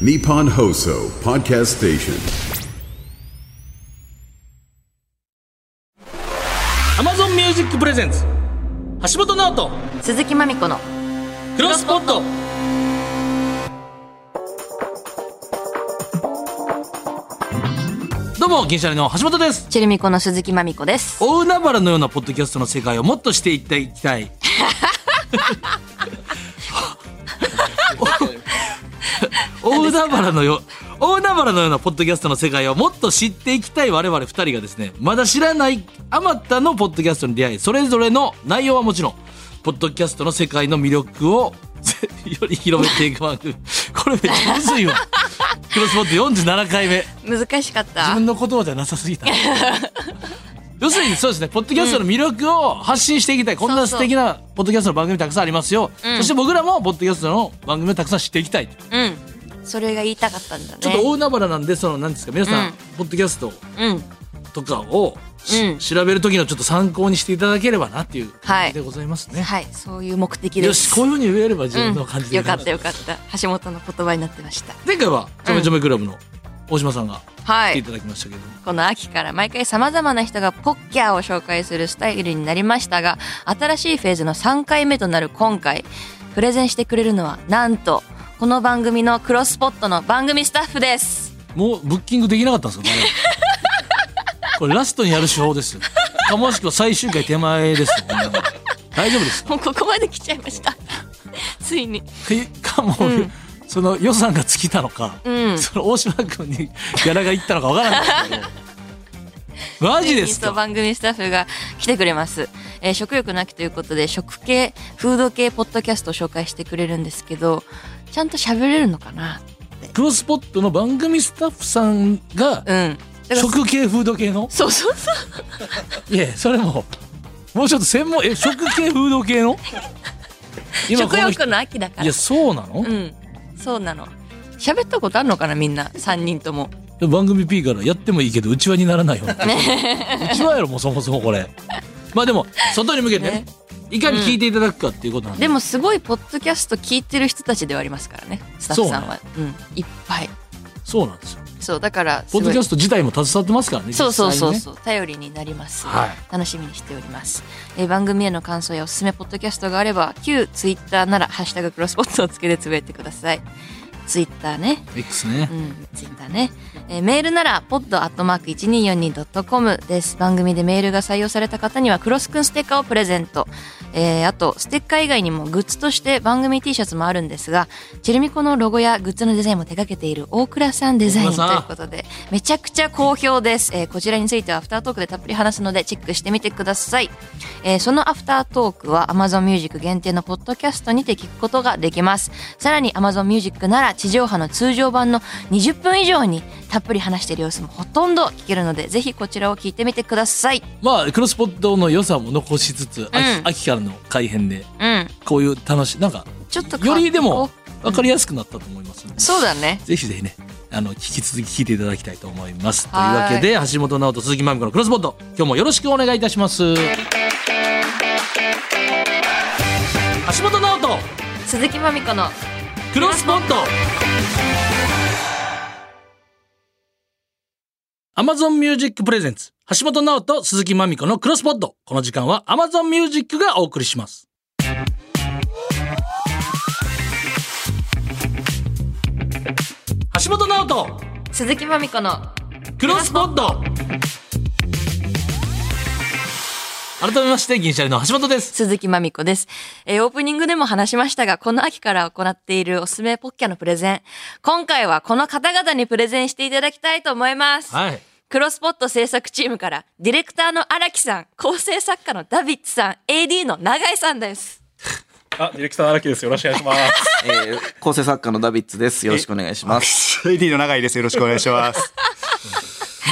Nippon Hoso Podcast Station. Amazon Music Presents. 橋本直人鈴木まみこのクロスポットどうも銀シャリの橋本ですチェルミコの鈴木まみこです大海原のようなポッドキャストの世界をもっとしていっていきたい大海原のよ大海原のようなポッドキャストの世界をもっと知っていきたい我々二人がですねまだ知らないあまたのポッドキャストに出会いそれぞれの内容はもちろんポッドキャストの世界の魅力を より広めていく番組。これめっちゃむずいわ。クロスポット47回目。難しかっ自た分の言葉じゃなさすぎた。要するにそうですね。ポッドキャストの魅力を発信していきたい、こんな素敵なポッドキャストの番組たくさんありますよ、うん。そして僕らもポッドキャストの番組をたくさん知っていきたいうんそれが言いたかったんだね。ちょっと大海原なんでその何ですか皆さん、うん。ポッドキャストうん。とかをし、うん。調べる時のちょっと参考にしていただければなっていうはい。感じでございますね、はい。そういう目的です。よしこういうふうに言えれば自分の感じで、よかったよかった。橋本の言葉になってました。前回はちょめちょめクラブの大島さんがはい。来ていただきましたけど。も、この秋から毎回様々な人がポッキャーを紹介するスタイルになりましたが新しいフェーズの3回目となる今回プレゼンしてくれるのはなんとこの番組のクロスポットの番組スタッフです。もうブッキングできなかったんですか誰これラストにやる手法です。よかもしくは最終回手前です。大丈夫ですか？もうここまで来ちゃいました。ついに。えかも、うん。その予算が尽きたのか、うん。その大島君にギャラがいったのかわからないですけど。マジですか番組スタッフが来てくれます、えー食欲の秋ということで食系フード系ポッドキャストを紹介してくれるんですけどちゃんと喋れるのかな？クロスポットの番組スタッフさんがうん。だから食系フード系の？そうそうそう。いやそれももうちょっと専門え食系フード系の？食この人欲の秋だから。いやそうなの、うん。そうなの。喋ったことあるのかなみんな？3人とも。番組 P からやってもいいけどうちわにならないよう ちわやろもうそもそもこれ。まあでも外に向けてね。ねいかに聞いていただくかっていうことなんで、でもすごいポッドキャスト聞いてる人たちではありますからねスタッフさんは。う、ん、いっぱい。そうなんですよ。そうだからすポッドキャスト自体も携わってますからねそうそうそうそう、頼りになります、はい楽しみにしております、えー番組への感想やおすすめポッドキャストがあれば旧ツイッターなら「ハッシュタグクロスポット」をつけてつぶやいてくださいツイッターね X ねう、ん、ツイッターね。えーメールなら、pod.1242.com です。番組でメールが採用された方には、クロスくんステッカーをプレゼント。えーあと、ステッカー以外にもグッズとして番組 T シャツもあるんですが、チェルミコのロゴやグッズのデザインも手掛けている大倉さんデザインということで、めちゃくちゃ好評です。えーこちらについてはアフタートークでたっぷり話すので、チェックしてみてください。えーそのアフタートークは Amazon Music 限定のポッドキャストにて聞くことができます。さらに Amazon Music なら地上波の通常版の20分以上にたっぷり話している様子もほとんど聞けるので、ぜひこちらを聞いてみてください。まあクロスポットの良さも残しつつ、秋うん秋からの改編でうん。こういう楽しいなんかちょっとよりでもこ分かりやすくなったと思いますので、そうだね。ぜひぜひねあの聞き続き聞いていただきたいと思いますというはいわけで橋本直人鈴木まみこのクロスポット今日もよろしくお願いいたします橋本直人鈴木まみこのクロスポット。Amazon Music Presents 橋本直人鈴木まみこのクロスポット。この時間は Amazon Music がお送りします。橋本直人。鈴木まみこの。クロスポット改めまして銀シャリの橋本です鈴木まみこです。えーオープニングでも話しましたが、この秋から行っているおすすめポッキャのプレゼン。今回はこの方々にプレゼンしていただきたいと思います。はいクロスポット制作チームから、ディレクターの荒木さん、構成作家のダビッツさん、AD の永井さんです。あ、ディレクターの荒木です。よろしくお願いします。えー、構成作家のダビッツです。よろしくお願いします。AD の永井です。よろしくお願いします。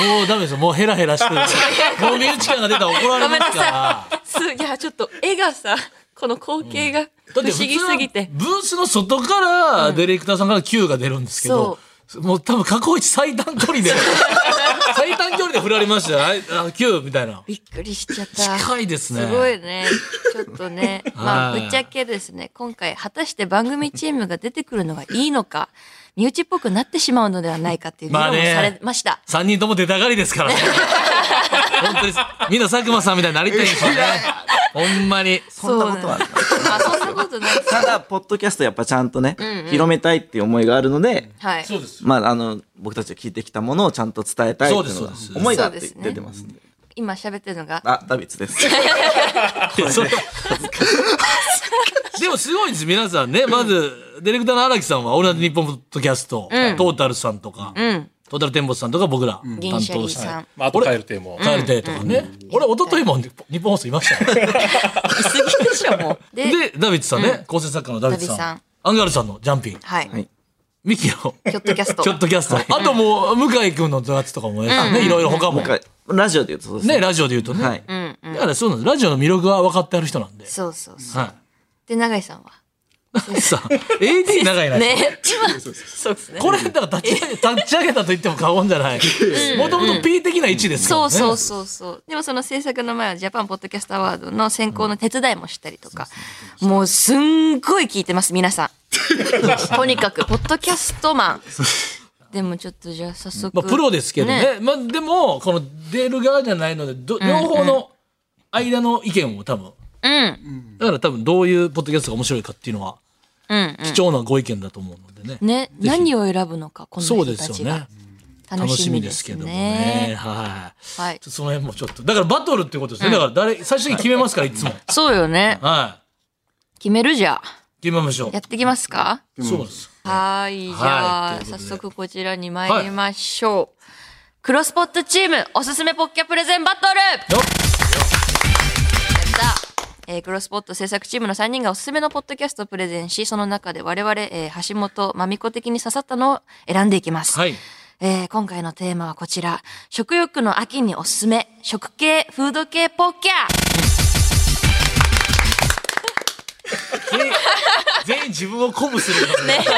もうダメですよ。もうヘラヘラしてる。もう身内感が出たら怒られますから。す、いや、ちょっと絵がさ、この光景が不思議すぎて。普通はブースの外からディレクターさんから Q が出るんですけど、もう多分過去一最短距離で 最短距離で振られましたよああ9みたいなびっくりしちゃった。近いですねすごいね。ちょっとね。まあ、はいぶっちゃけですね、今回、果たして番組チームが出てくるのがいいのか、身内っぽくなってしまうのではないかっていう議論をまあねされました。3人とも出たがりですからね 本当にみんな佐久間さんみたいになりたいんですよね。ほんまに。そんなことはない。まあ、そんなことない。です。ただ、ポッドキャストやっぱちゃんとね、広めたいっていう思いがあるので、はい。そうです。まあ、あの、僕たちが聞いてきたものをちゃんと伝えたいっていうそうですそうです。思いがあってそうですね出てますんで。今喋ってるのが、あ、ダビッツです。でもすごいんです皆さんね。まずディレクターの荒木さんは「オールナイトニッポン」ポッドキャスト、トータルさんとか、うん。トータルテンボスさんとか僕ら担銀シャリ当して、ーさん。まあ、あとカエル亭も。カエル亭とかね、俺一昨日も日本放送いましたよ。いすぎでしょ、もう。で、でダビッツさんね、構成作家のダビッツさん。ダビさん。アンガールズさんのジャンピンはい。はい。ミキの。キョットキャスト。キョットキャスト。あともう向井君のやつとかもね、いろいろ他も、ラジオで言うとそうですね。ラジオで言うとね、はい。だからそうなんですラジオの魅力は分かってある人なんで。そうそうそう。はで、永井さんは？いさあ AD 長いな、ね、今、そうですね。これだから立ち上げ立ち上げたと言っても過言じゃない。もともと P 的な位置ですからね。そうそうそうそう。でもその制作の前はジャパンポッドキャストアワードの選考の手伝いもしたりとか、もうすんごい聞いてます、皆さん。とにかく、ポッドキャストマン。でもちょっとじゃあ早速。まあ、プロですけどね。まあ、でもこの出る側じゃないのでど両方の間の意見を多分うん。だから多分どういうポッドキャストが面白いかっていうのはうん、貴重なご意見だと思うのでね、うん。ね、何を選ぶのか、このそう人たちがですよね。楽楽しみですけどもね。ね。はい。はい。その辺もちょっと。だからバトルってことですね、だから誰最初に決めますからいつも。そうよね。はい。決めるじゃあ。決めましょう。やってきますか？そうですはい。じゃあ、早速こちらに参りましょう。クロスポットチーム、おすすめポッキャプレゼンバトル。よっ。やったえークロスポット制作チームの3人がおすすめのポッドキャストをプレゼンし、その中で我々、えー橋本まみこ的に刺さったのを選んでいきます。はいえー今回のテーマはこちら。食欲の秋におすすめ、食系、フード系ポッキ 全員全員自分を鼓舞するよね。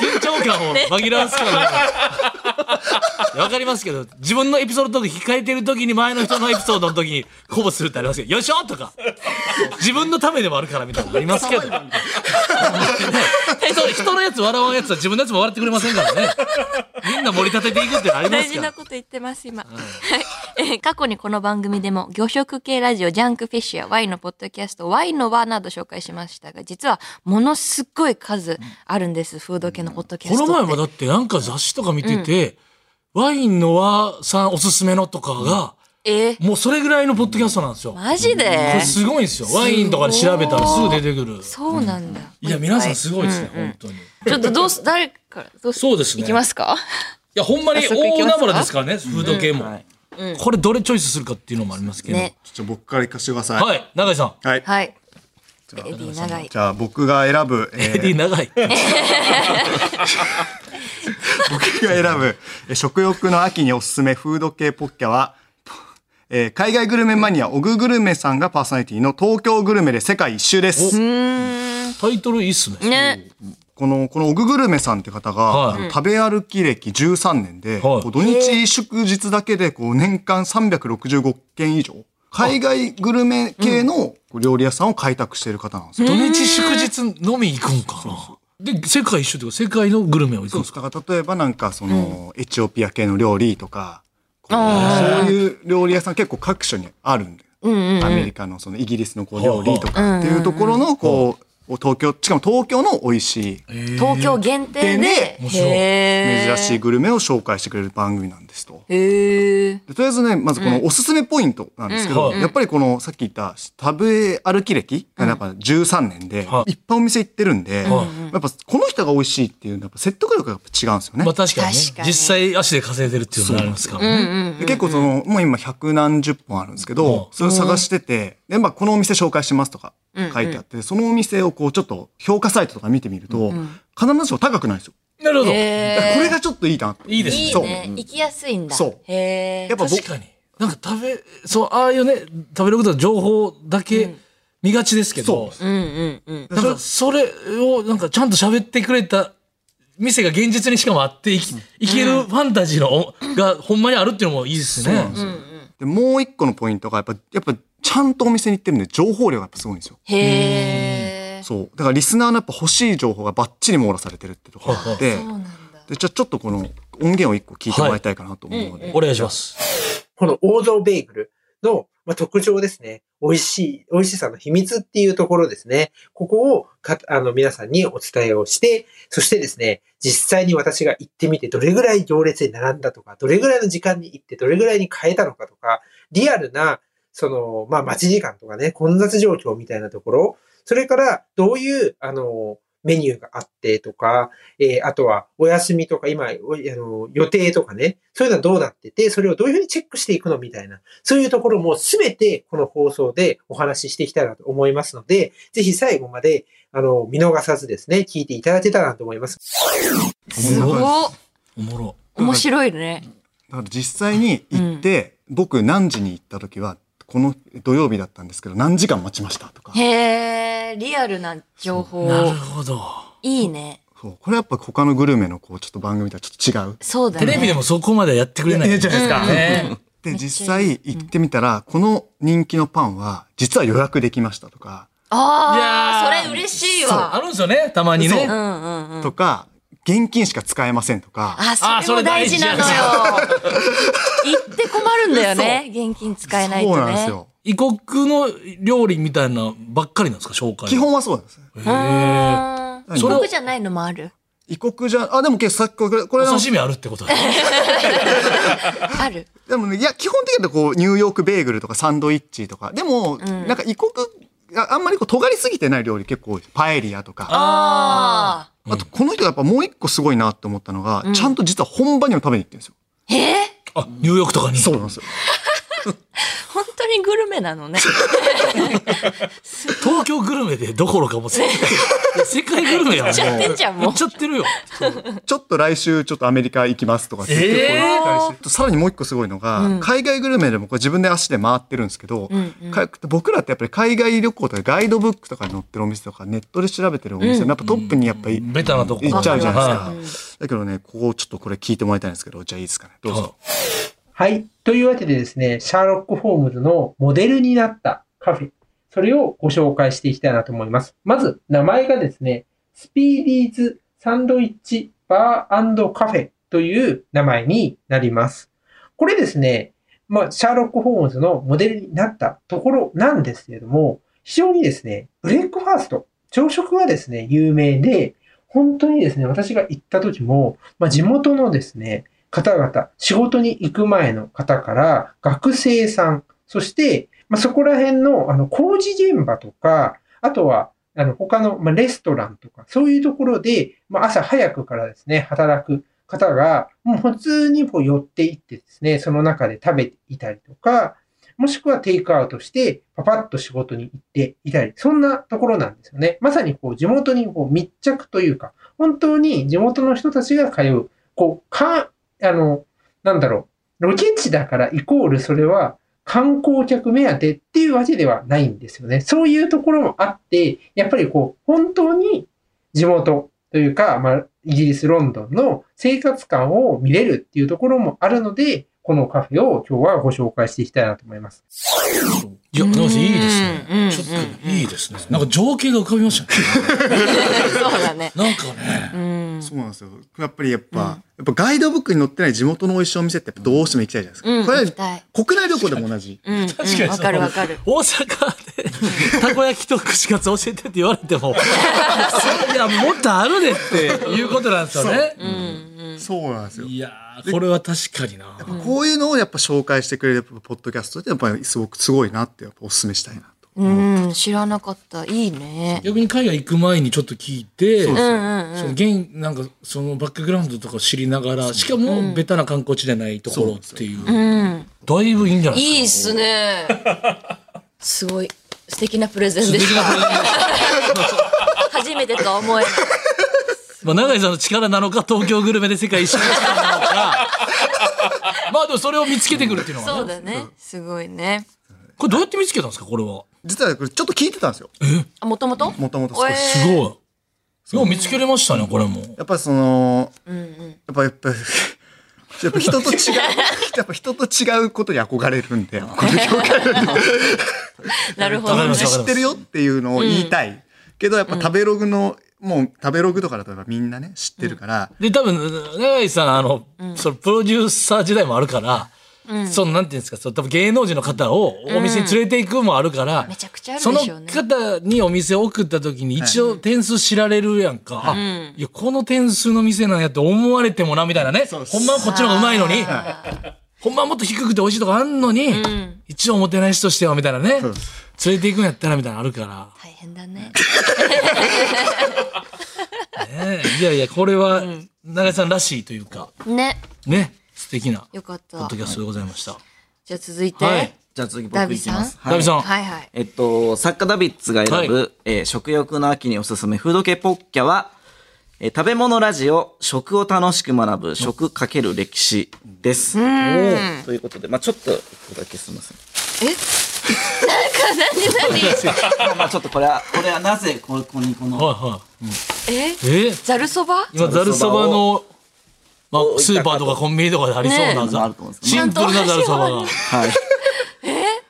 緊張感を紛らわすからわかりますけど自分のエピソードトーク控えてる時に前の人のエピソードの時に鼓舞するってありますけどよいしょとか。自分のためでもあるからみたいなのありますけど。ね人人のやつ笑わんやつは自分のやつも笑ってくれませんからね。みんな盛り立てていくってありますから。事なこと言ってます、今。はい。えー過去にこの番組でも、魚食系ラジオ、ジャンクフィッシュやワインのポッドキャスト、ワインの輪など紹介しましたが、実は、ものすっごい数あるんです、フード系のポッドキャストって。この前もだってなんか雑誌とか見てて、ワインの和さんおすすめのとかが、え？ーもうそれぐらいのポッドキャストなんですよ。マジこでれすごいんですよ。ワインとかで調べたらすぐ出てくる。そうなんだ。いや、皆さんすごいですね、うんうん本当に。いちょっとどうす、誰から、どうすそうですねいきますか？や、ほんまに大海原ですからね、フード系も。はいこれどれチョイスするかっていうのもありますけど。ね。ちょっと僕から行かせてください。はい、永井さん。はい。はい。エディ長い。じゃあ僕が選ぶ、えエディー、長い。僕が選ぶえー食欲の秋におすすめフード系ポッキャは、えー海外グルメマニアオググルメさんがパーソナリティの東京グルメで世界一周です。タイトルいいっすね。ね。この、このオググルメさんって方が、はいあの食べ歩き歴13年で、こう土日祝日だけでこう年間365件以上、海外グルメ系の料理屋さんを開拓している方なんですよ。土日祝日飲み行くんかな。で、世界一周というか、世界のグルメを行く。んです。か例えばなんかその、エチオピア系の料理とか、そういう料理屋さん結構各所にあるんで、アメリカのそのイギリスのこう料理とかっていうところのこう、東京、しかも東京の美味しい、東京限定で。面白い。へー。珍しいグルメを紹介してくれる番組なんですと。へえ。でとりあえずね、まずこのおすすめポイントなんですけど、うん。やっぱりこのさっき言った食べ歩き歴がやっぱ13年で、はい。いっぱいお店行ってるんで、はい。やっぱこの人が美味しいっていうやっぱ説得力がやっぱ違うんですよね。まあ確かにね。確かに。実際足で稼いでるっていうのがありますから結構その、もう今百何十本あるんですけど、それを探してて、で、まあこのお店紹介しますとか書いてあって、そのお店をこうちょっと評価サイトとか見てみると、必ずしも高くないんですよ。なるほど。これがちょっといいな。いいですねそう。行きやすいんだ。そうへえ。やっぱ僕確かに。なんか食べ、そう、ああいうね、食べることの情報だけ見がちですけど、そうんうんうん。なんかそれをなんかちゃんと喋ってくれた店が現実にしかもあっていきいけるファンタジーのがほんまにあるっていうのもいいですね。でもう一個のポイントがやっぱやっぱちゃんとお店に行ってるんで情報量がやっぱすごいんですよ。へえ。そうだからリスナーのやっぱ欲しい情報がバッチリ網羅されてるってところがあって。でじゃあちょっとこの音源を一個聞いてもらいたいかなと思うので、お願いします。この王道ベーグルの、まあ、特徴ですね。美味しい、美味しさの秘密っていうところですね。ここをか、あの、皆さんにお伝えをして、そしてですね、実際に私が行ってみて、どれぐらい行列に並んだとか、どれぐらいの時間に行って、どれぐらいに変えたのかとか、リアルな、その、まあ、待ち時間とかね、混雑状況みたいなところ、それから、どういう、あの、メニューがあってとか、えーあとはお休みとか今、おあの予定とかね、そういうのはどうなってて、それをどういうふうにチェックしていくのみたいな、そういうところもすべてこの放送でお話ししていきたいなと思いますので、ぜひ最後まで、あの、見逃さずですね、聞いていただけたらなと思います。すごっおもろ。面白いね。だから実際に行って、僕何時に行った時はこの土曜日だったんですけど何時間待ちましたとかへえ、リアルな情報。なるほど。いいね。そうこれやっぱ他のグルメのこうちょっと番組とはちょっと違うそうだね。テレビでもそこまでやってくれない。じゃないですかねで実際行ってみたら、この人気のパンは実は予約できましたとか、ああ、いやーそれ嬉しいあわ。るんですよね、たまにね。そううんうんうん。とか現金しか使えませんとかあ、それも大事なのよ。行って困るんだよね。現金使えないとね。そうなんですよ異国の料理みたいなばっかりなんですか、紹介は。基本はそうなんですうーん。異国じゃないのもある？異国じゃあでもさっきこれこれ刺身あるってことだ。ある。でもねいや基本的にはこうニューヨークベーグルとかサンドイッチとかでも、なんか異国ああんまりこう尖りすぎてない料理結構多いパエリアとかああ。あとこの人がやっぱもう一個すごいなって思ったのが、ちゃんと実は本場にも食べに行ってるんですよ。えー？あ、ニューヨークとかに。そうなんですよ。本当にグルメなのね。東京グルメでどころかもう世世界グルメやん。行っちゃってんじゃんもう行っちゃってるよ。ちょっと来週ちょっとアメリカ行きますとかって言ってえーさらにもう一個すごいのが、海外グルメでもこれ自分で足で回ってるんですけど、か僕らってやっぱり海外旅行とかガイドブックとかに載ってるお店とかネットで調べてるお店のやっぱトップにやっぱりベタなとこ。行っちゃうじゃないはですか。だけどね、ここちょっとこれ聞いてもらいたいんですけど、じゃあいいですかね。どうぞ。はい。というわけでですね、シャーロック・ホームズのモデルになったカフェ、それをご紹介していきたいなと思います。まず、名前がですね、スピーディーズ・サンドイッチ・バーカフェという名前になります。これですね、まあ、シャーロック・ホームズのモデルになったところなんですけれども、非常にですね、ブレックファースト、朝食がですね、有名で、本当にですね、私が行った時も、まあ、地元のですね、方々、仕事に行く前の方から、学生さん、そして、まあ、そこら辺の、あの、工事現場とか、あとは、あの、他の、ま、レストランとか、そういうところで、ま、朝早くからですね、働く方が、もう普通にこう寄っていってですね、その中で食べていたりとか、もしくはテイクアウトして、パパッと仕事に行っていたり、そんなところなんですよね。まさにこう、地元にこう密着というか、本当に地元の人たちが通う、こう、あの、なんだろう、ロケ地だからイコールそれは観光客目当てっていうわけではないんですよね。そういうところもあって、やっぱりこう、本当に地元というか、まあ、イギリス・ロンドンの生活感を見れるっていうところもあるので、このカフェを今日はご紹介していきたいなと思います。いや、なんかいいですうんね。ちょっといいですね。なんか情景が浮かびましたね。そうだね。なんかね。うん。そうなんですよ。やっぱりやっぱ、やっぱガイドブックに載ってない地元の美味しいお店ってどうしても行きたいじゃないですか。うんこれ国内旅行でも同じ。うん。確かにうんわかるわかる。大阪でたこ焼きと串カツ教えてって言われても いやもっとあるでっていうことなんですよねそうなんですよ。いやーこれは確かになやっぱこういうのをやっぱ紹介してくれるポッドキャストってやっぱりすごくすごいなってやっぱお勧めしたいなと。うん、知らなかった。いいね。逆に海外行く前にちょっと聞いてそううんうんその現なんかそのバックグラウンドとかを知りながらしかもベタな観光地じゃないところっていううん。だいぶいいんじゃないですか？いいっすね。すごい素敵なプレゼンでした。初めてとは思えない。まあ、永井さんの力なのか東京グルメで世界一周の力なのか。まあでもそれを見つけてくるっていうのはね。そうだね。すごいね。これどうやって見つけたんですかこれは。実はこれちょっと聞いてたんですよ。あ、もともと？もともと少すごい。よう。見つけれましたね、これも。やっぱりその、うんうん。やっぱやっぱ やっぱ人と違う、やっぱ人と違うことに憧れるんで、この業界なんでなるほど知ってるよっていうのを言いたい。けどやっぱ食べログの、もう食べログとかだとやっぱみんなね、知ってるから、で、多分、永井さん、あの、そのプロデューサー時代もあるから、その、なんていうんですか、その多分芸能人の方をお店に連れて行くもあるから、めちゃくちゃあるそのでしょうね。方にお店を送った時に一応点数知られるやんか。あ、いや、この点数の店なんやって思われてもな、みたいなね。ほんまはこっちの方がうまいのに、ほんまはもっと低くて美味しいとこあんのに、一応おもてなしとしては、みたいなね。連れて行くんやったら、みたいなのあるから。大変だね。ねいやいや、これは、永井さんらしいというか、ね。ね、素敵な、よかったポッド。キャストでございました。じゃあ続いて、はいじゃあ次ダビさん僕いきます。ダビさん。はいはい。えっと、作家ダビッツが選ぶ、はえー食欲の秋におすすめフード系ポッキャは、えー食べ物ラジオ、食を楽しく学ぶ、食かける歴史です。ということで、まあちょっと、ここだけすみません。え？何何まあちょっとこれは、これはなぜここにこの、はいはえい。え？ざるそば？今、ざるそばの、まあ、スーパーとかコンビニとかでありそうなねざある。と思うんですけシンプルなざるそばが。はい。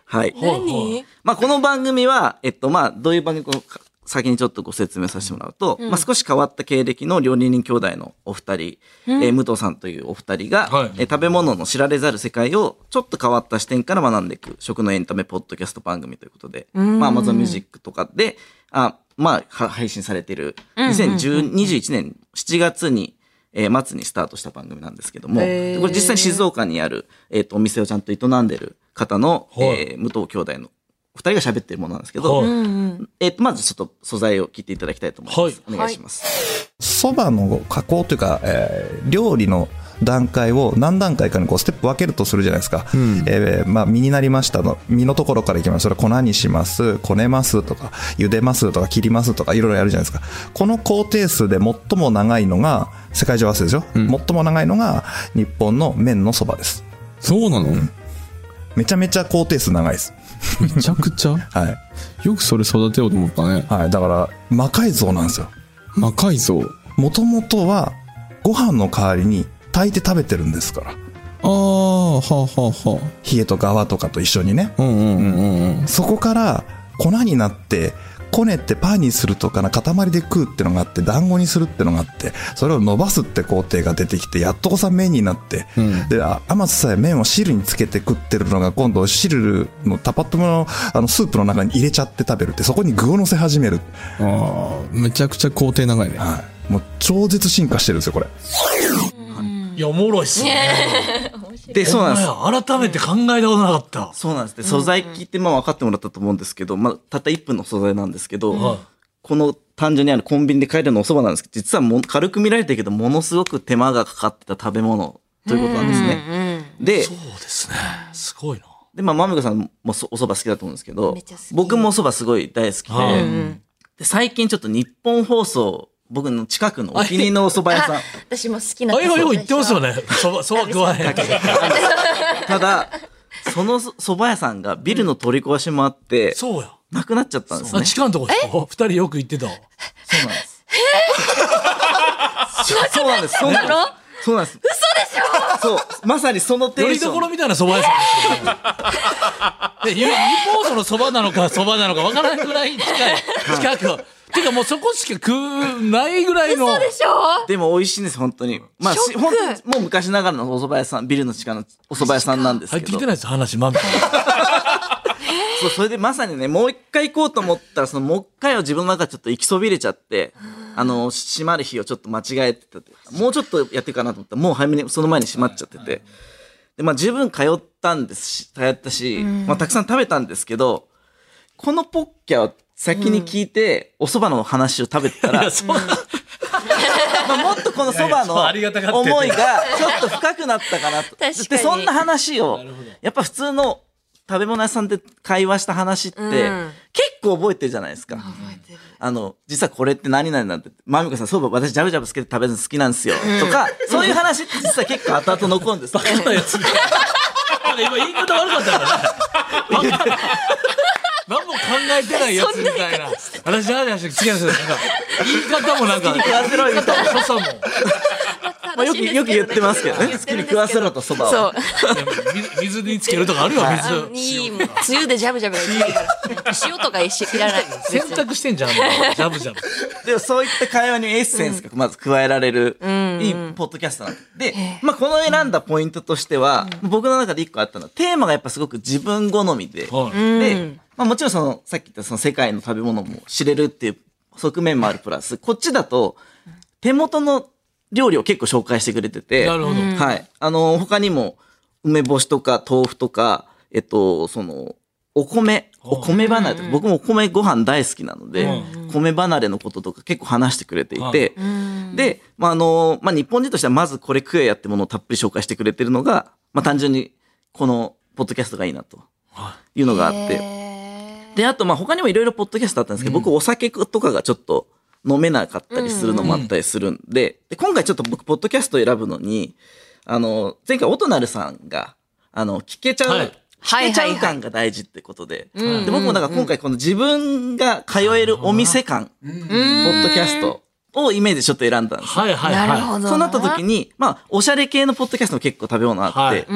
はい。何？まあ、この番組は、えっと、まあ、どういう番組か、先にちょっとご説明させてもらうと、まあ、少し変わった経歴の料理人兄弟のお二人、えー武藤さんというお二人が、はい。えー食べ物の知られざる世界をちょっと変わった視点から学んでいく食のエンタメポッドキャスト番組ということで、まあ、Amazon Music とかで、あまあ、は配信されている、2021年7月に、えー末にスタートした番組なんですけども、これ実際に静岡にある、えっ、と、お店をちゃんと営んでる方の、はい。えー武藤兄弟のお二人が喋ってるものなんですけど、はい。えっ、と、まずちょっと素材を聞いていただきたいと思います。お願いします。そばの加工というか、えー料理の段階を何段階かにこうステップ分けるとするじゃないですか、えーまあ、身になりましたの身のところからいきます。それは粉にします。こねますとか茹でますとか切りますとかいろいろやるじゃないですか。この工程数で最も長いのが世界中合わせですよ、最も長いのが日本の麺のそばです。そうなの？めちゃめちゃ工程数長いですめちゃくちゃ？はい、よくそれ育てようと思ったね。はい、だから魔改造なんですよ魔改造？もともとはご飯の代わりに炊いて食べてるんですからああ、はあはあは冷えとか泡とかと一緒にねあ。うんうんうんうん。そこから粉になって、こねてパンにするとかな塊で食うってのがあって、団子にするってのがあって、それを伸ばすって工程が出てきて、やっとこさ麺になって、うんで、あ天津さえ麺を汁につけて食ってるのが今度汁のタパッとものあのスープの中に入れちゃって食べるって、そこに具を乗せ始める。ああ、めちゃくちゃ工程長いね。はい。もう超絶進化してるんですよ、これ。いや、おもろいっすね。で、そうなんです。改めて考えたことなかった。そうなんです。で、素材聞いて、まあ分かってもらったと思うんですけど、まあ、たった1分の素材なんですけど、はいこの単純にあるコンビニで買えるのお蕎麦なんですけど、実はもう軽く見られてるけど、ものすごく手間がかかってた食べ物ということなんですね。で、そうですね。すごいな。で、まあ、まみこさんもそお蕎麦好きだと思うんですけど僕もお蕎麦すごい大好きで、はいで最近ちょっと日本放送、僕の近くのお気に入りのお蕎麦屋さん、私も好きなあいよいよ言ってますよね。そば、そば食わへん。ただ、その蕎麦屋さんがビルの取り壊しもあって、そうや。なくなっちゃったんですあ、ね。近いとこですか？二人よく行ってたわ。そうなんです。そうなんです。そうなんです。そうなんです。嘘でしょ？そう。まさにそのテンション。どころみたいな蕎麦屋さんですよね。で、日本その蕎麦なのか蕎麦なのかわからないぐらい近い。近く。てかもうそこしか食うないぐらいの。でしょ？でも美味しいんです、本当に。まあ、しショック本当にもう昔ながらのお蕎麦屋さん、ビルの地下のお蕎麦屋さんなんですけど入ってきて。ないです、話、まみ。そう、それでまさにね、もう一回行こうと思ったら、そのもう一回を自分の中でちょっと行きそびれちゃって、あの、閉まる日をちょっと間違えてて、もうちょっとやっていかなと思ったら、もう早めに、その前に閉まっちゃってて。で、まあ十分通ったんですし、通ったし、まあたくさん食べたんですけど、このポッキャを先に聞いて、お蕎麦の話を食べてたら、まあもっとこのそうありがたがってのて思いがちょっと深くなったかなと。で、そんな話を、やっぱ普通の食べ物屋さんで会話した話って、うん結構覚えてるじゃないですか。あの、実はこれって何々なんて、まみこさん、そば私ジャブジャブつけて食べるの好きなんですよ。とか、そういう話って実は結構後々残るんです。バ カなやつ。今言い方悪かったからね。何も考えてないやつみたいな。私、あれやし、違うんですよ。なんか、言い方もなんか、好きに食わせろみたいな所作も。まあ、よくよく言ってますけどね好きに食わせろとそばをそう。水水につけるとかあるよ、あ水の。いい、もうつゆでジャブジャブがいいから。塩とかいしいらない。選択してんじゃん、もうジャブジャブ。でもそういった会話にエッセンスがまず加えられる、いいポッドキャストなんで。で、まあこの選んだポイントとしては、僕の中で一個あったのは、テーマがやっぱすごく自分好みで、はいで、まあもちろんその、さっき言ったその世界の食べ物も知れるっていう側面もあるプラス、こっちだと、手元の料理を結構紹介してくれてて、なるほど。はい。あの、他にも、梅干しとか豆腐とか、えっと、その、お米、お米離れとか、僕もお米ご飯大好きなので、米離れのこととか結構話してくれていて、で、まあ、あの、まあ、日本人としてはまずこれ食えやってものをたっぷり紹介してくれてるのが、まあ、単純にこのポッドキャストがいいなとい。うのがあって、で、あと、ま、他にもいろいろポッドキャストあったんですけど、僕お酒とかがちょっと飲めなかったりするのもあったりするんで、で、今回ちょっと僕、ポッドキャストを選ぶのに、あの、前回、音なるさんが、あの、聞けちゃう、はい聞けちゃう感が大事ってことで、で、僕もだから今回この自分が通えるお店感、ポッドキャストをイメージちょっと選んだんですよ。はいはいはなるほど。そうなった時に、まあ、おしゃれ系のポッドキャストも結構食べ物あって、はい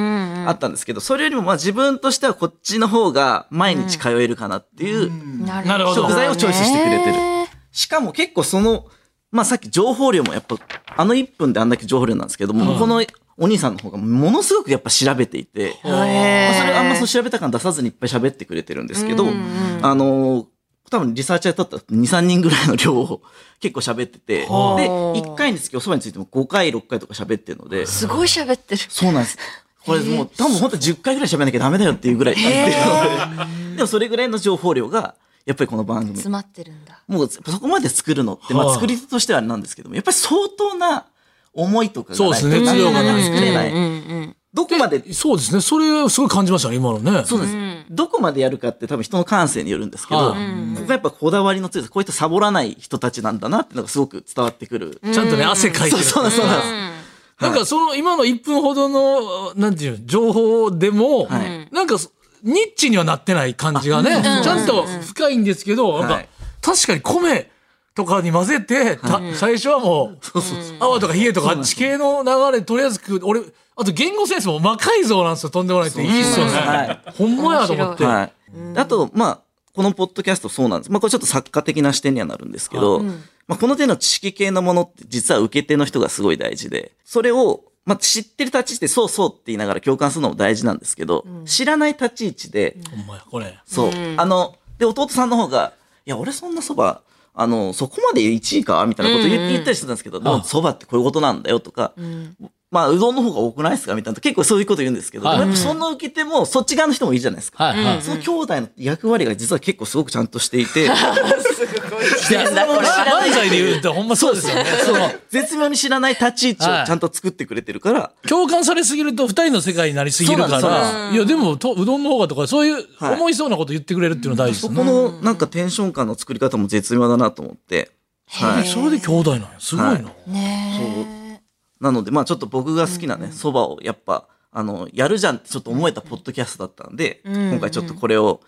あったんですけど、それよりもまあ自分としてはこっちの方が毎日通えるかなっていう、ななるほど。食材をチョイスしてくれてる。しかも結構その、まあさっき情報量もやっぱ、あの1分であんだけ情報量なんですけども、このお兄さんの方がものすごくやっぱ調べていて、まあ、それあんまそう調べた感出さずにいっぱい喋ってくれてるんですけど、あのー多分リサーチャーだったら2、3人ぐらいの量を 結構喋ってて、で、1回につきおそばについても5回、6回とか喋ってるので、すごい喋ってる。そうなんです。これもう多分本当10回ぐらい喋んなきゃダメだよっていうぐらい喋ってで、でもそれぐらいの情報量が、やっぱりこの番組、詰まってるんだ。もうそこまで作るのって、まはあ。あ作り手としてはあれなんですけども、やっぱり相当な思いとかがないとそうですね熱量がない作れない。うんうん。どこまで、そうですね。それ、すごい感じましたね、今のね。そうです。どこまでやるかって多分人の感性によるんですけど、はここがやっぱこだわりの強さ、こういったサボらない人たちなんだなっていうのがすごく伝わってくる。ちゃんとね、汗かいてる。そうなんです、そうなんです。なんかその今の1分ほどの、なんていうの、情報でも、はいなんかそニッチにはなってない感じがね、ちゃんと深いんですけど、なんかはい確かに米とかに混ぜて、た最初はもう、泡とか冷えとかあっち系の流れとりあえず食う、俺、あと言語センスも魔改造なんですよ、とんでもないって。いいっすよね。はいほんまやと思って。はい。あと、まあ、このポッドキャストそうなんです。まあ、これちょっと作家的な視点にはなるんですけど、まあ、この手の知識系のものって実は受け手の人がすごい大事で、それを、まあ、知ってる立ち位置でそうそうって言いながら共感するのも大事なんですけど、知らない立ち位置で、ほんまや、これ。そう、あの、で、弟さんの方が、いや、俺そんなそば、あの、そこまで1位かみたいなこと言,、言ったりしてたんですけど、でもそばってこういうことなんだよとか、まあ、うどんの方が多くないですか？みたいな、結構そういうこと言うんですけど、はい。でもやっぱその受け手も、そっち側の人もいいじゃないですか。はいはい。その兄弟の役割が実は結構すごくちゃんとしていて、漫才で言うとほんまそうですよね。その絶妙に知らない立ち位置をはい。ちゃんと作ってくれてるから、共感されすぎると二人の世界になりすぎるから、いや、でもと、うどんの方がとか、そういうはい。思いそうなこと言ってくれるっていうのは大事ですね。そこのなんかテンション感の作り方も絶妙だなと思って、はい。それで兄弟なんや。すごいな。はいなので、まあちょっと僕が好きなね、蕎麦をやっぱ、あの、やるじゃんってちょっと思えたポッドキャストだったんで、今回ちょっとこれを、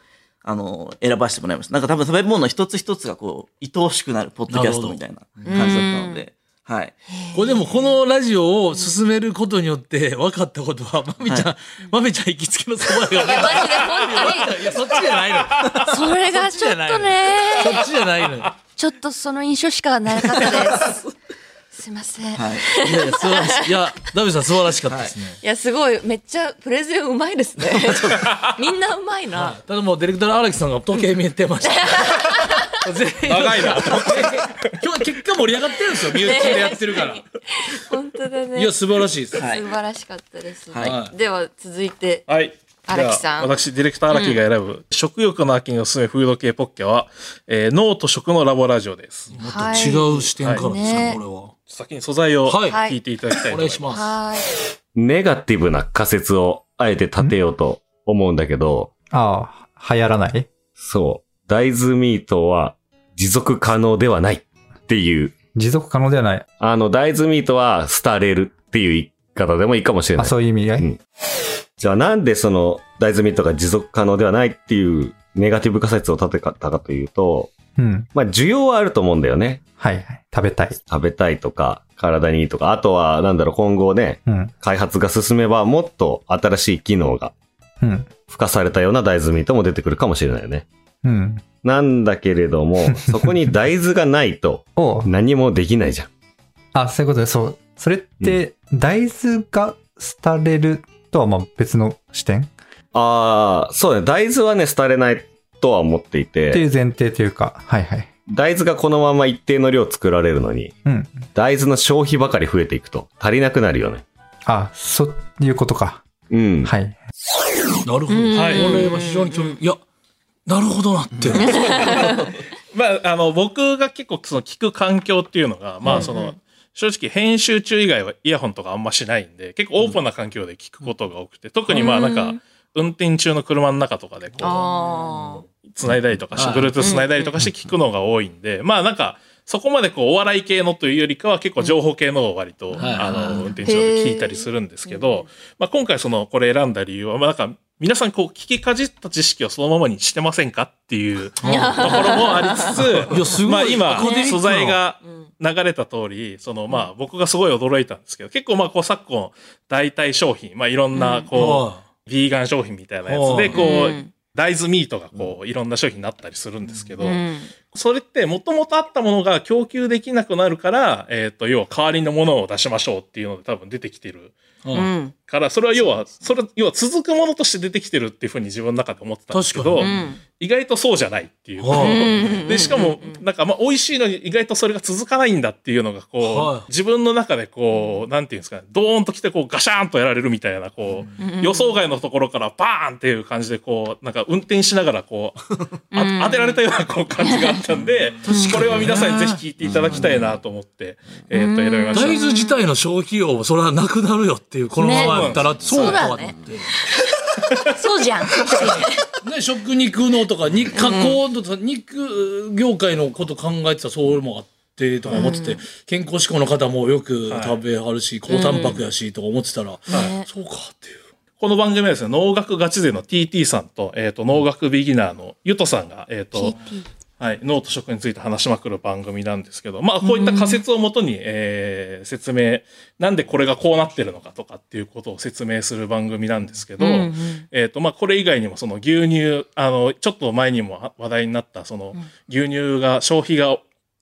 あの、選ばせてもらいました。なんか多分食べ物の一つ一つがこう、愛おしくなるポッドキャストみたいな感じだったので、はい。これでもこのラジオを進めることによって分かったことは、まみちゃん、まみちゃん行きつけのそば屋が。マジで本いや、そっちじゃないの。当に。それがちょっとね、そっちじゃないのよ。ちょっとその印象しかなかったです。すいません。はい。いやいや、素晴らしい。いや、ダビさん素晴らしかったですね。いや、すごい、めっちゃプレゼンうまいですね。みんなうまいな。ただもうディレクターの荒木さんが時計見えてました。全 員長いな。今日結果盛り上がってるんですよ。身内でやってるから。い本当だね。や、素晴らしいです。はい素晴らしかったです。はいでは、続いて、はい。荒木さん私、ディレクター荒木が選ぶ、食欲の秋におすすめフード系ポッケは、えー脳と食のラボラジオです。もっと違う視点からですはいか、これは。先に素材をはい聞いていただきたいと思います。お願いします。はネガティブな仮説をあえて立てようと思うんだけど、ああ、流行らない？そう。大豆ミートは持続可能ではないっていう。持続可能ではない。あの、大豆ミートは廃れるっていう言い方でもいいかもしれなあ、い。そういう意味合い、うんじゃあなんでその大豆ミートが持続可能ではないっていうネガティブ仮説を立てたかというと、うん。まあ需要はあると思うんだよね。はいはい。食べたい。食べたいとか、体にいいとか、あとは、なんだろう、今後ね、うん。開発が進めばもっと新しい機能がうん。付加されたような大豆ミートも出てくるかもしれないよね。うん。なんだけれども、そこに大豆がないと何もできないじゃん。あ、そういうことで、そう。それって、大豆が廃れるとはまあ別の視点？ああ、そうね。大豆はね、廃れないとは思っていっていて、う前提というか、はいはい。大豆がこのまま一定の量作られるのに、うん。大豆の消費ばかり増えていくと足りなくなるよね。あ、そういうことか。うん。はい。なるほど。はいこれは非常に興味、いや、なるほどなって。まあ、あの、僕が結構その聞く環境っていうのが、まあその、正直編集中以外はイヤホンとかあんましないんで、結構オープンな環境で聞くことが多くて、特にまあなんか、運転中の車の中とかでこあう、繋いだりとかして、はい Bluetooth 繋いだりとかして聞くのが多いんで、まあなんか、そこまでこう、お笑い系のというよりかは結構情報系のを割と、はいあの、運転中で聞いたりするんですけど、まあ今回その、これ選んだ理由は、まあなんか、皆さんこう、聞きかじった知識をそのままにしてませんかっていう ところもありつつ、まあ今素材が流れた通り、そのまあ僕がすごい驚いたんですけど、結構まあこう昨今、代替商品、まあいろんなこう、ビーガン商品みたいなやつで、こう、うん。大豆ミートがこう、いろんな商品になったりするんですけど、うん。それってもともとあったものが供給できなくなるから、えっ、と、要は代わりのものを出しましょうっていうので多分出てきてるから、それは要は、それ、要は続くものとして出てきてるっていうふうに自分の中で思ってたんですけど、うん。意外とそうじゃないっていう。はうん。で、しかも、なんか、まあ、美味しいのに意外とそれが続かないんだっていうのが、こう、はい。自分の中でこう、なんていうんですかね、ドーンと来て、こう、ガシャーンとやられるみたいな、こう、予想外のところからバーンっていう感じで、こう、なんか運転しながら、こう、あ当てられたような、こう、感じがあったんで、これは皆さんにぜひ聞いていただきたいなと思って、えーっと、選びました。大豆自体の消費量もそれはなくなるよっていう、このままやったら、そうかって。そうじゃん。ね、食肉のとか、肉加工とか、肉業界のこと考えてたらそれもあって、とか思ってて、健康志向の方もよく食べはるし、高タンパクやし、とか思ってたら、そうかっていう。この番組はですね、農学ガチ勢の TT さんと、えっ、と、農学ビギナーのゆとさんが、えっ、と、はい、脳と食について話しまくる番組なんですけど、まあ、こういった仮説をもとに、えー説明、なんでこれがこうなってるのかとかっていうことを説明する番組なんですけど、えっ、と、まあ、これ以外にも、その牛乳、あの、ちょっと前にも話題になった、その、牛乳が、消費が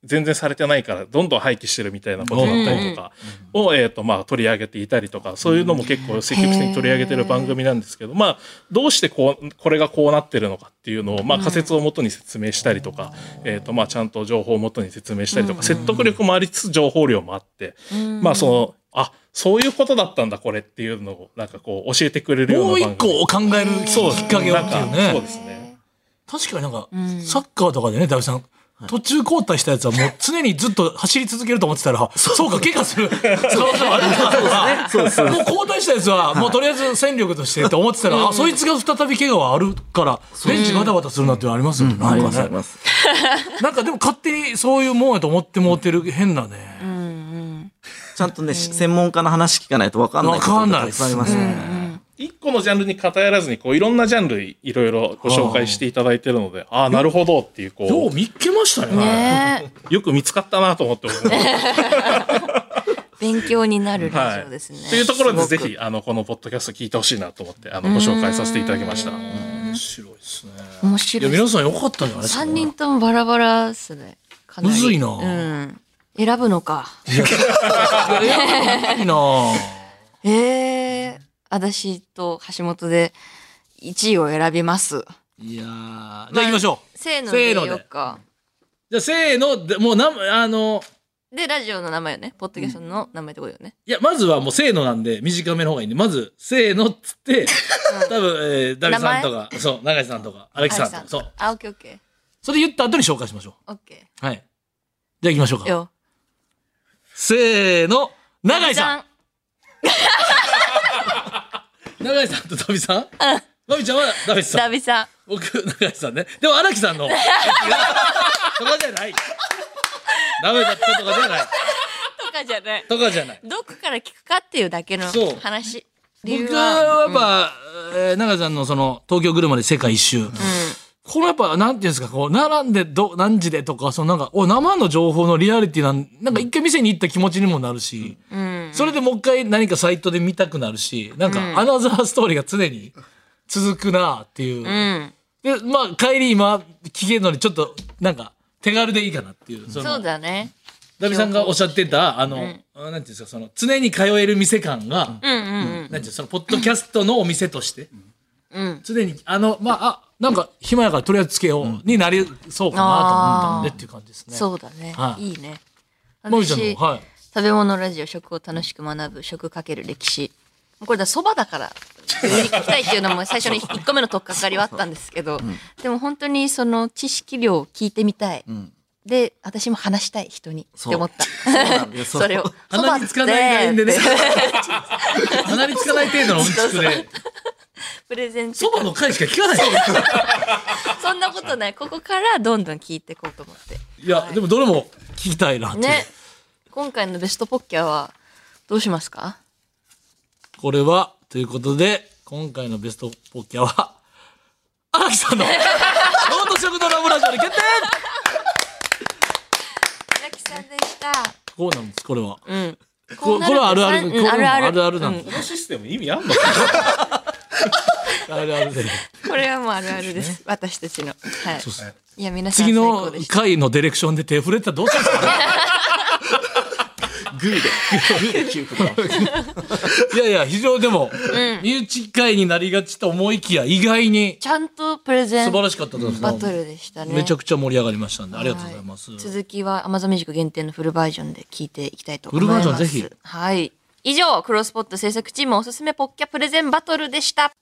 全然されてないから、どんどん廃棄してるみたいなことだったりとかを、えっ、と、まあ、取り上げていたりとか、そういうのも結構積極的に取り上げてる番組なんですけど、まあ、どうしてこう、これがこうなってるのかっていうのを、まあ、仮説をもとに説明したりとか、えっ、と、まあ、ちゃんと情報をもとに説明したりとか、説得力もありつつ情報量もあって、まあ、その、あ、そういうことだったんだ、これっていうのを、なんかこう、教えてくれるようなもう。一個考えるきそうっかけをっていうなんかそうねで。すね。確かになんか、サッカーとかでね、大夫さん、途中交代したやつはもう常にずっと走り続けると思ってたら、そうか、怪我する。可能性もあるから、そうですもう交代したやつは、もうとりあえず戦力としてって思ってたら、あ、そいつが再び怪我はあるから、ベンチバタバタするなっていうのありますよね。なんかね。なんかでも勝手にそういうもんやと思ってもうてる変なね。ちゃんとね、専門家の話聞かないと分かんないことがたくさんありますね。一個のジャンルに偏らずに、こう、いろんなジャンルいろいろご紹介していただいてるので、ああ、なるほどっていう、こう、よう見っけましたね。ねよく見つかったなと思って 勉強になるラはい。ジオですね。というところですぜひ、あの、このポッドキャスト聞いてほしいなと思って、あの、ご紹介させていただきました。面白いですね。い面白い。や皆さんよかったんじゃないですか？三人ともバラバラっすね。かなりむずいなうん。選ぶのか。いいなぁええ私と橋本で1位を選びます。いやーじゃあ行きましょう。せーのでせーのでか。じゃあせーので、もうな、あの、で、ラジオの名前よね。ポッドキャストの名前ってことよね。いや、まずはもうせーのなんで短めの方がいいんで、まず、せーのっつって、多分、えー、ダビさんとか、そう、永井さんとか、荒木さんとか、そう。あ、オッケーオッケそれ言った後に紹介しましょー。オッケう。はい。じゃあ行きましょうー。か。よ。せーの、永井さんん。永井さんとダビさん？まみちゃんはダビさん。ダビさん。僕、永井さんね。でも荒木さんの、とかじゃない。ダメだったとかじゃない。とかじゃない。とかじゃない。どこから聞くかっていうだけのそう話。理由僕はやっぱ、えー永井さんのその、東京来るまで世界一周。このやっぱ、なんていうんですか、こう、並んでど、何時でとか、そのなんか、お、生の情報のリアリティなん、なんか一回店に行った気持ちにもなるし、うん。それでもう一回何かサイトで見たくなるし、なんか、アナザーストーリーが常に続くなっていう。うん。で、まあ、帰り今、聞けるのにちょっと、なんか、手軽でいいかなっていう。そのそうだね。ダビさんがおっしゃってた、あの、んあなんていうんですか、その、常に通える店感が、うんうんうん。なんていうのその、ポッドキャストのお店として、うん。常に、あの、まあ、あ、なんか、暇やからとりあえずつけようになりそうかなと思ったんでっていう感じですね。そうだね。はいいいね。もみちゃんの、私はい。食べ物ラジオ食を楽しく学ぶ食かける歴史。これだそばだから上に聞きたいっていうのも最初の1個目の取っかかりはあったんですけど、でも本当にその知識量を聞いてみたい、で私も話したい人にって思った。そ れを。鼻につかないラインでね。鼻につかない程度のうんちくで、プレゼントそばの回しか聞かない。そんなことない。ここからどんどん聞いていこうと思って。いや、でもどれも聞きたいなっていう。ね今回のベストポッキャはどうしますか？これは、ということで、今回のベストポッキャは、荒木さんの、ノート食堂ラブラジオに決定荒木さんでしたこうなんです、これは。うんここれはあるある、うんこれも あるあるあるあるなんうんだ。このシステム意味あんのあるあるで。これはもうあるあるです。私たちの。はい。そうっすいや、皆さん次最高のでした。回のディレクションで手触れたらどうするんですかグーで、グーでキューブいやいや、非常にでも、身内会になりがちと思いきや、意外にちゃんとプレゼン素晴らしかったです。バトルでしたね。めちゃくちゃ盛り上がりましたんで、ありがとうございます。続きは Amazon Music 限定のフルバージョンで聞いていきたいと思いフルます。バージョンぜひはい。以上、クロスポット制作チームおすすめポッキャプレゼンバトルでした。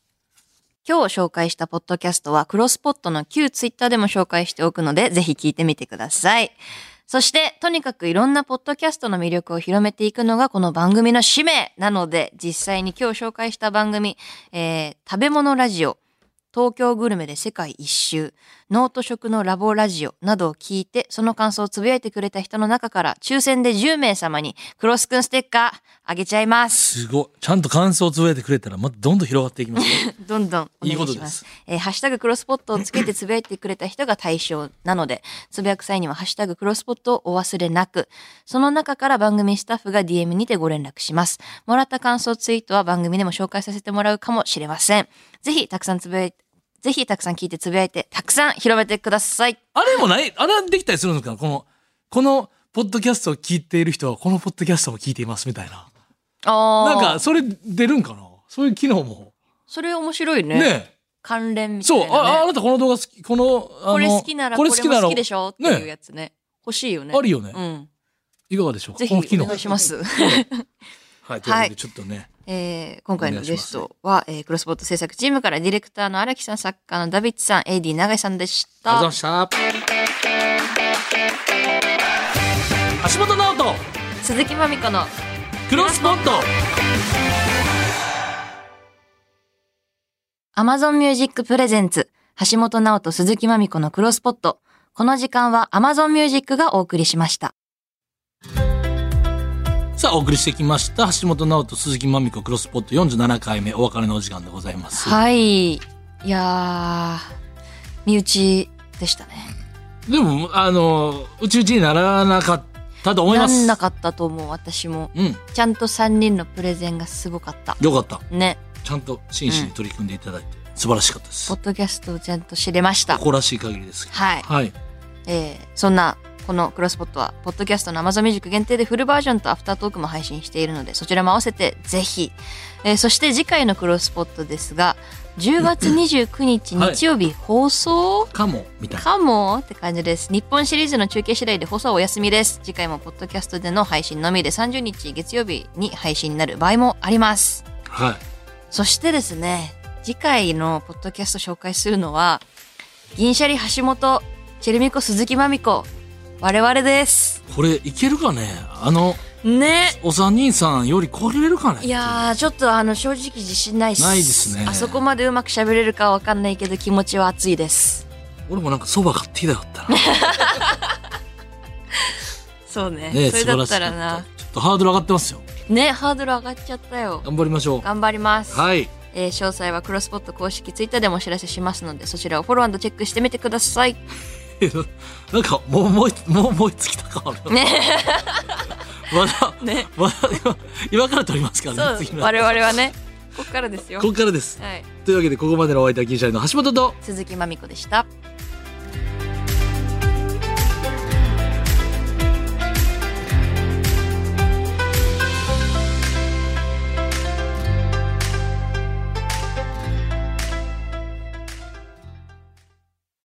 今日紹介したポッドキャストはクロスポットの旧ツイッターでも紹介しておくので、ぜひ聞いてみてください。そして、とにかくいろんなポッドキャストの魅力を広めていくのがこの番組の使命なので、実際に今日紹介した番組、えー食べ物ラジオ、東京グルメで世界一周、ノート食のラボラジオなどを聞いて、その感想をつぶやいてくれた人の中から、抽選で10名様にクロスくんステッカーあげちゃいます。すごい。ちゃんと感想をつぶやいてくれたら、またどんどん広がっていきますよ。どんどんお願いします。いいことですえーハッシュタグクロスポットをつけてつぶやいてくれた人が対象なので、つぶやく際にはハッシュタグクロスポットをお忘れなく、その中から番組スタッフが DM にてご連絡します。もらった感想ツイートは番組でも紹介させてもらうかもしれません。ぜひたくさんつぶやいて、ぜひたくさん聞いてつぶやいて、たくさん広めてください。あれもない、あれはできたりするんですか？この、この、ポッドキャストを聞いている人は、このポッドキャストも聞いていますみたいな。あなんか、それ出るんかな？そういう機能も。それ面白いね。ね関連みたいな、そう、ね。あ、あなたこの動画好き、この、あのこれ好きならこれも好きでしょ？ょっていうやつね。欲しいよね。あるよねうん。いかがでしょう？かぜひ。お願いします。はい、というわけでちょっとね。えー今回のゲストは、えークロスポット制作チームからディレクターの荒木さん、作家のダビッツさん、AD 永井さんでした。ありがとうございました。橋本直人、鈴木まみこのクロスポット。Amazon Music Presents 橋本直人鈴木まみこのクロスポット。この時間は Amazon Music がお送りしました。さあ、お送りしてきました。橋本直人、鈴木まみこ、クロスポット47回目、お別れのお時間でございます。はい。いやー、身内でしたね。でも、あの、うちうちにならなかったと思います。なんなかったと思う、私も。うん、ちゃんと3人のプレゼンがすごかった。よかった。ね。ちゃんと真摯に取り組んでいただいて、素晴らしかったですポ。ッドキャストをちゃんと知れました。誇らしい限りです。はい。はい。えーそんなこのクロスポットはポッドキャストの Amazon Music 限定でフルバージョンとアフタートークも配信しているのでそちらも合わせてぜひ、えーそして次回のクロスポットですが10月29日はい日曜日放送？かも、みたいな。かもって感じです。日本シリーズの中継次第で放送はお休みです。次回もポッドキャストでの配信のみで30日月曜日に配信になる場合もあります。はい。そしてですね、次回のポッドキャスト紹介するのは、銀シャリ橋本、チェルミコ鈴木まみこ、我々です。これ、いけるかね？あの、ね。お三人さんより来れるかね？いやー、ちょっとあの、正直自信ないっす。ないですねあそこまでうまく喋れるかわかんないけど気持ちは熱いです。俺もなんかそば買ってきたかったな。そうね。ねそれだったらなちょっとハードル上がってますよ。ね、ハードル上がっちゃったよ。頑張りましょう。頑張ります。はい。えー詳細はクロスポット公式ツイッターでもお知らせしますので、そちらをフォローチェックしてみてください。なんかもう思いもう思いつきたかもね。まだ、ねまだ今今から撮りますからね次、の我々はね、ここからですよ。ここからですはい。というわけでここまでのお相手は銀シャリの橋本と鈴木まみこでした。